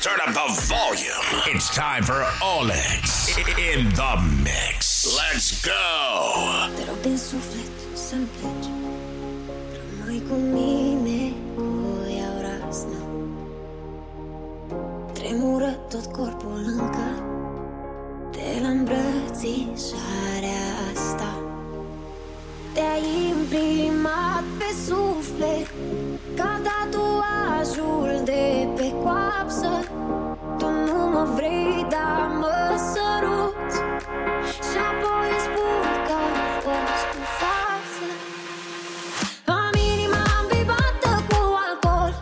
Turn up the volume. It's time for Olex in the mix. Let's go. Te rog din suflet să-mi pleci Rămâi cu mine, cu iau razna Tremură tot corpul încă De la îmbrățișarea asta Te-ai imprimat pe suflet mă vrei, dar mă săruți Și apoi îți spun că a fost o față Am inima ambibată cu alcool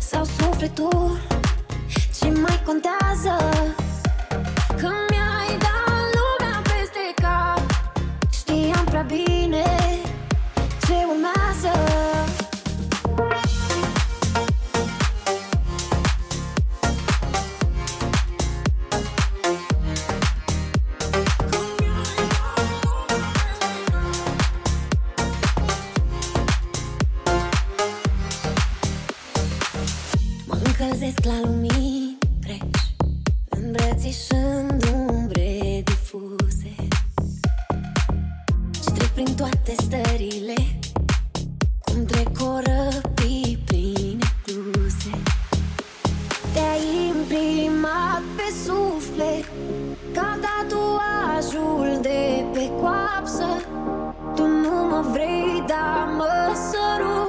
Sau sufletul. Ce mai contează prin toate stările Cum trec o răpii prin ecluse. Te-ai imprimat pe suflet Ca tatuajul de pe coapsă. Tu nu mă vrei, dar mă săruți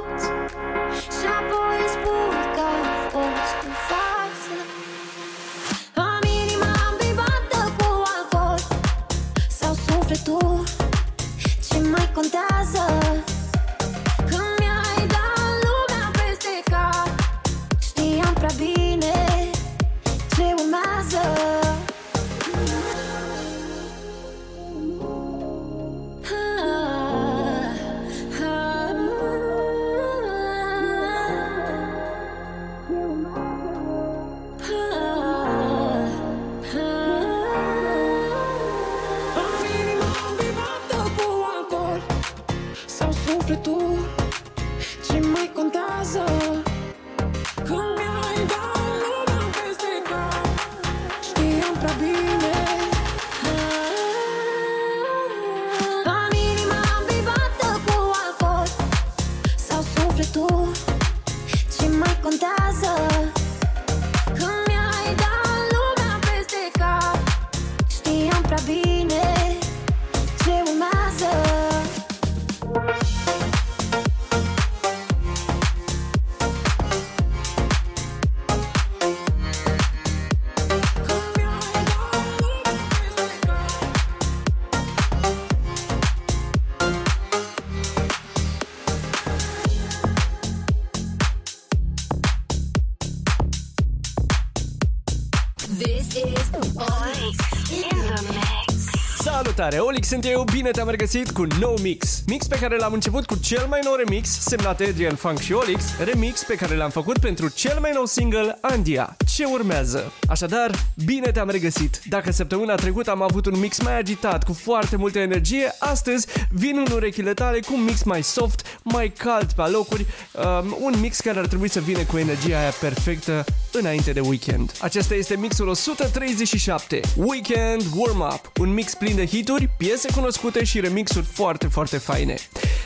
sunt eu, bine te-am regăsit cu nou mix. Mix pe care l-am început cu cel mai nou remix, semnat Adrian Funk și Olix, remix pe care l-am făcut pentru cel mai nou single, Andia. Ce urmează? Așadar, bine te-am regăsit. Dacă săptămâna trecută am avut un mix mai agitat, cu foarte multă energie, astăzi vin în urechile tale cu un mix mai soft, mai cald pe locuri, um, un mix care ar trebui să vină cu energia aia perfectă înainte de weekend. Acesta este mixul 137, Weekend Warm Up, un mix plin de hituri, piese cunoscute și remixuri foarte, foarte faine.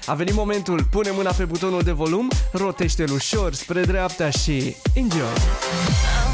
A venit momentul, pune mâna pe butonul de volum, rotește-l ușor spre dreapta și enjoy!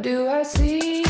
do I see?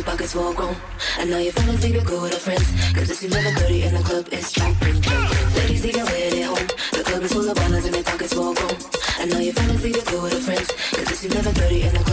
their pockets full grown. and now your feelings need to go with her friends. Cause it's 11.30 and the club is jumping. Ladies leave your wear at home. The club is full of ballers and their pockets full grown. And now your feelings need to go with her friends. Cause it's 11.30 and the club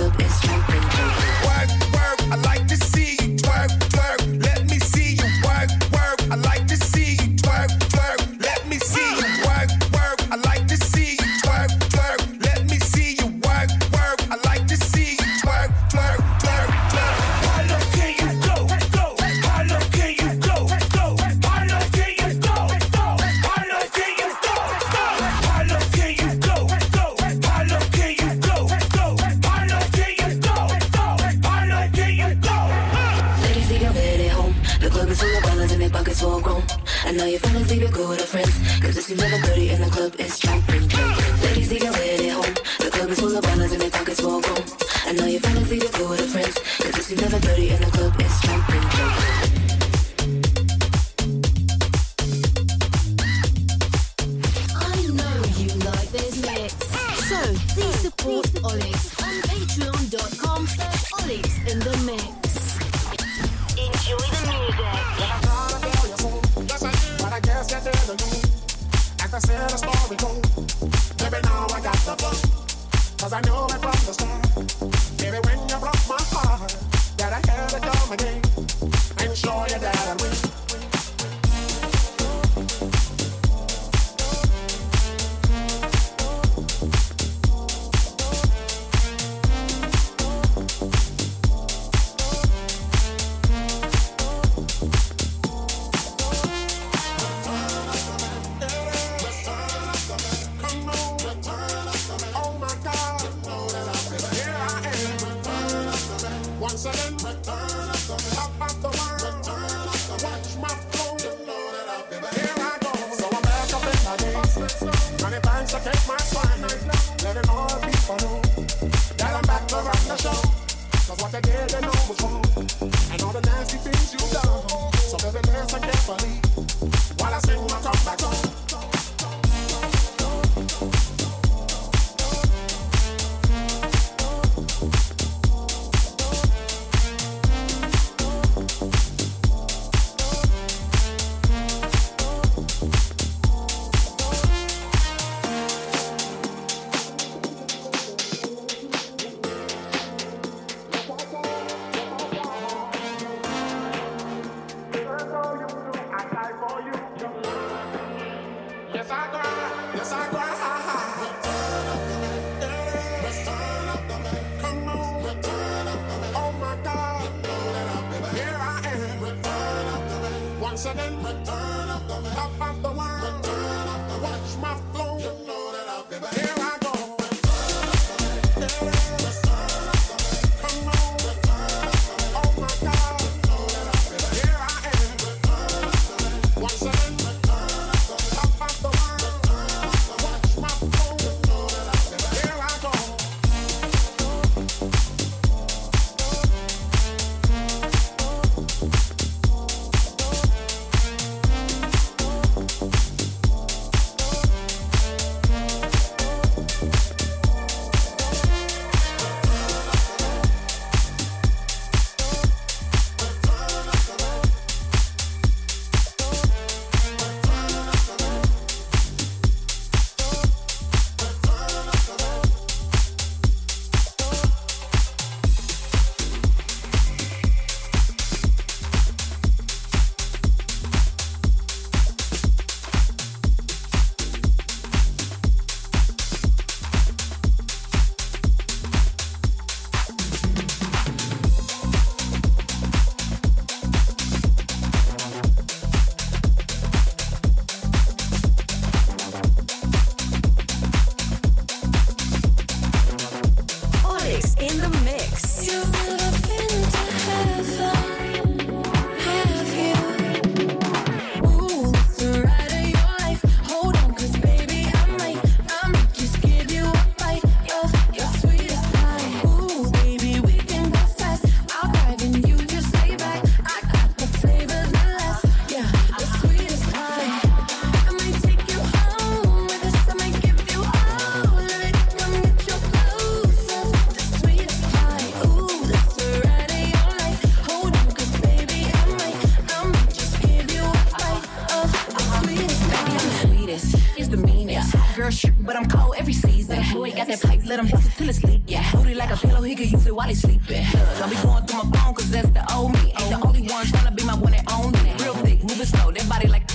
Yeah, booty like a pillow, he could use it while he's sleeping. Don't be going through my phone, cause that's the old me. Ain't the only one trying to be my one and only. Real thick, moving slow, that body like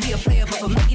be a player, but for me.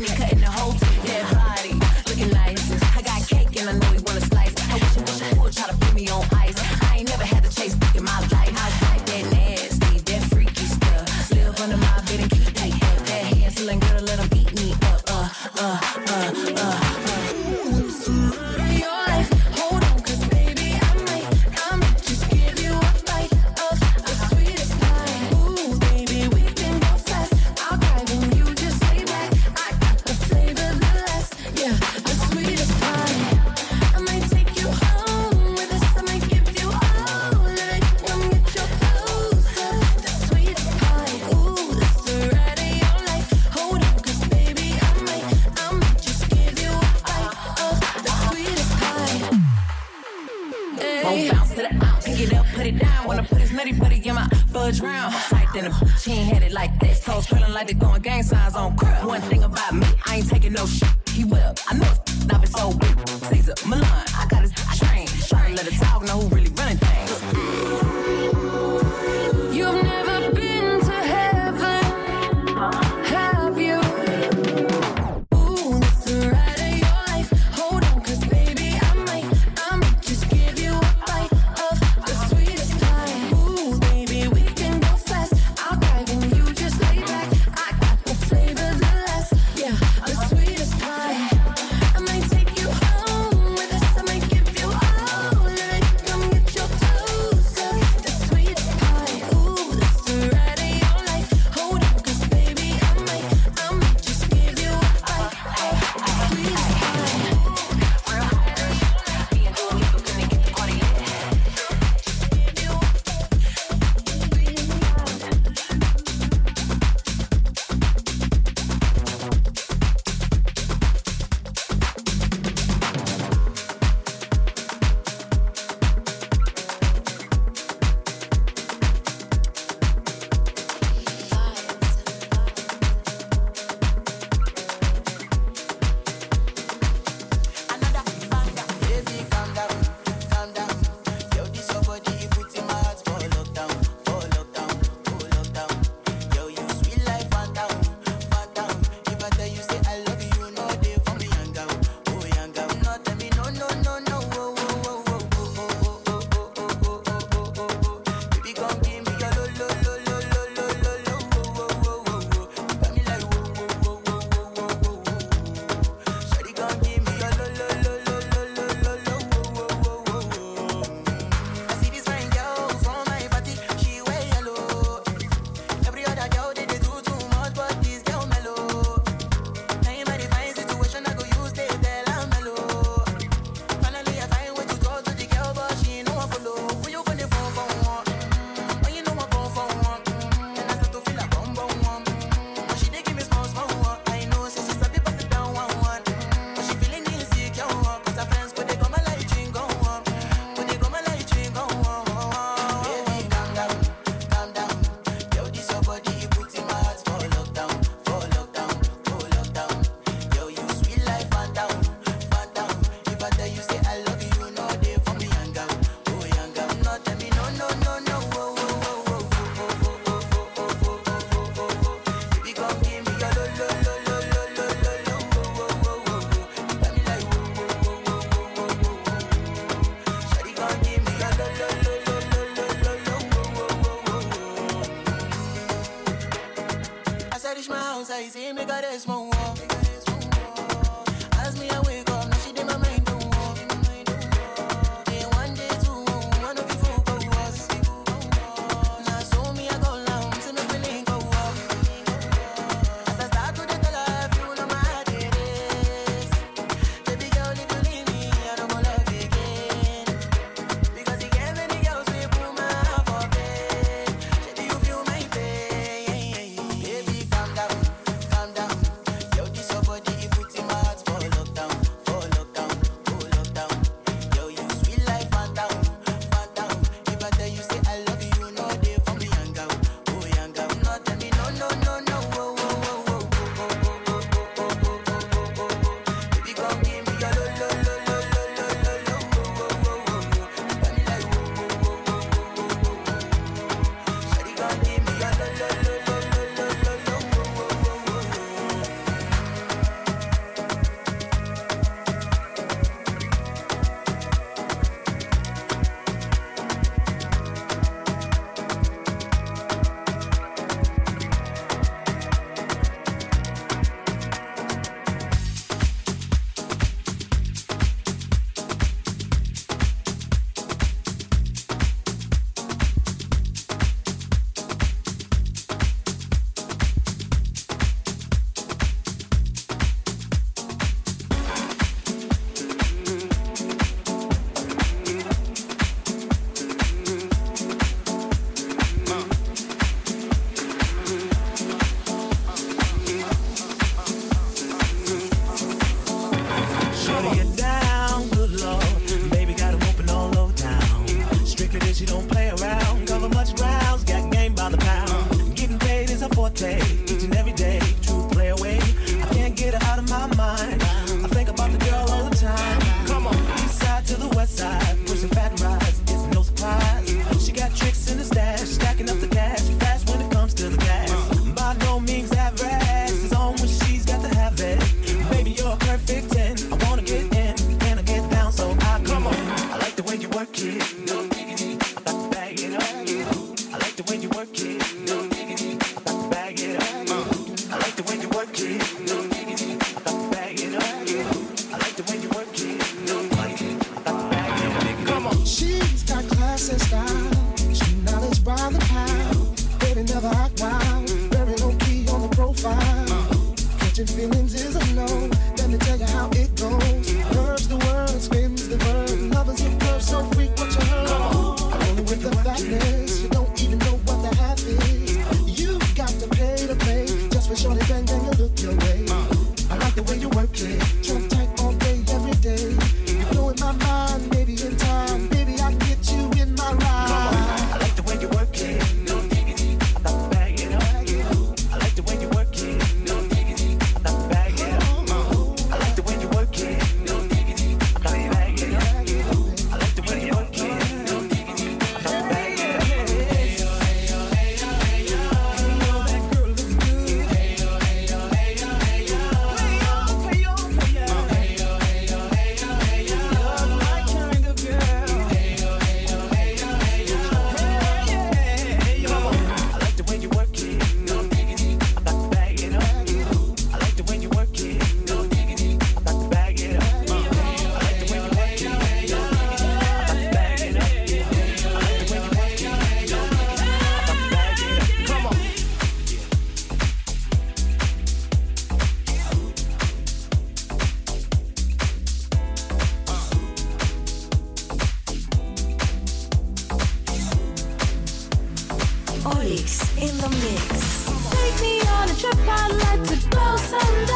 Krijg mal und sei sie mir gar erst mal mix, in the mix. Take me on a trip, I'd like to go someday.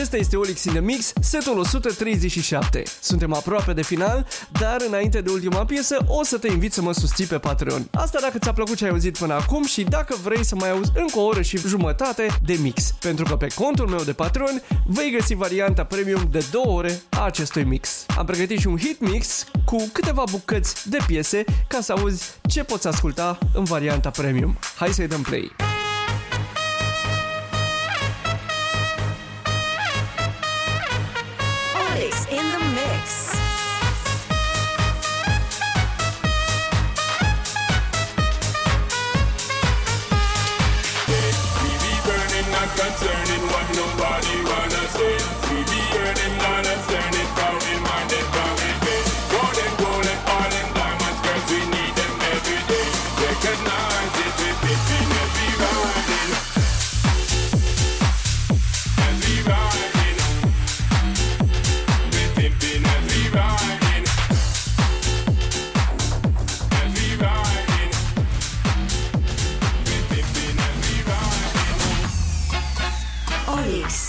Acesta este Olix in the Mix, setul 137. Suntem aproape de final, dar înainte de ultima piesă o să te invit să mă susții pe Patreon. Asta dacă ți-a plăcut ce ai auzit până acum și dacă vrei să mai auzi încă o oră și jumătate de mix, pentru că pe contul meu de Patreon vei găsi varianta premium de 2 ore a acestui mix. Am pregătit și un hit mix cu câteva bucăți de piese ca să auzi ce poți asculta în varianta premium. Hai să-i dăm play!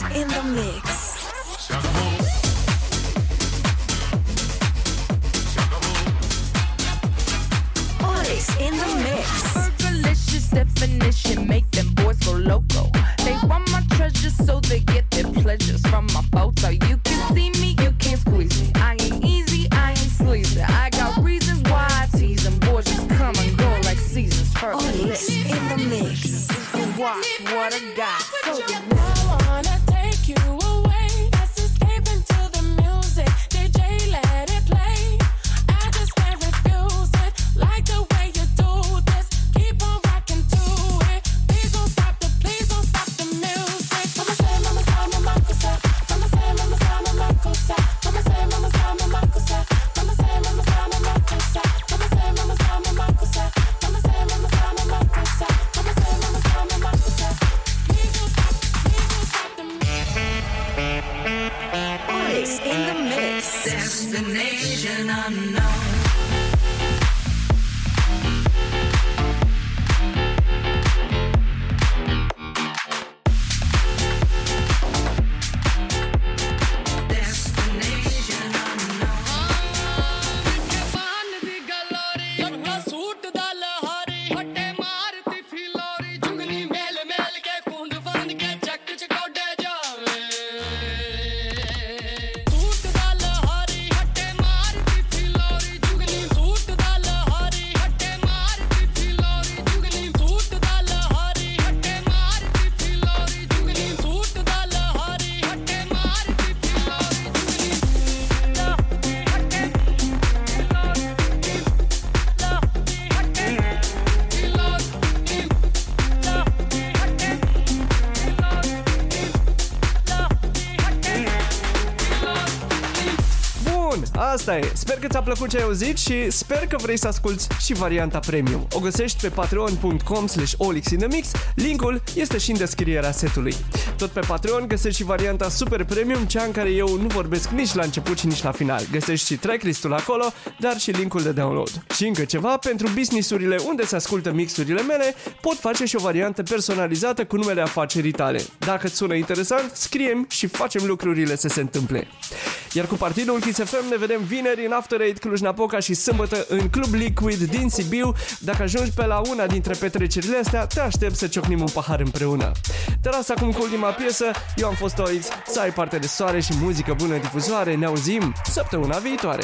in the mix. Că ți-a plăcut ce ai auzit și sper că vrei să asculti și varianta premium. O găsești pe patreon.com slash olixinthemix. Linkul este și în descrierea setului. Tot pe Patreon găsești și varianta super premium, cea în care eu nu vorbesc nici la început și nici la final. Găsești și tracklist-ul acolo, dar și linkul de download. Și încă ceva, pentru businessurile unde se ascultă mixurile mele, pot face și o variantă personalizată cu numele afacerii tale. Dacă îți sună interesant, scriem și facem lucrurile să se întâmple. Iar cu partidul Kiss FM ne vedem vineri în After Eight Cluj-Napoca și sâmbătă în Club Liquid din Sibiu. Dacă ajungi pe la una dintre petrecerile astea, te aștept să ciocnim un pahar împreună. Te las acum cu ultima piesă, eu am fost Olix, să ai parte de soare și muzică bună în difuzoare, ne auzim săptămâna viitoare.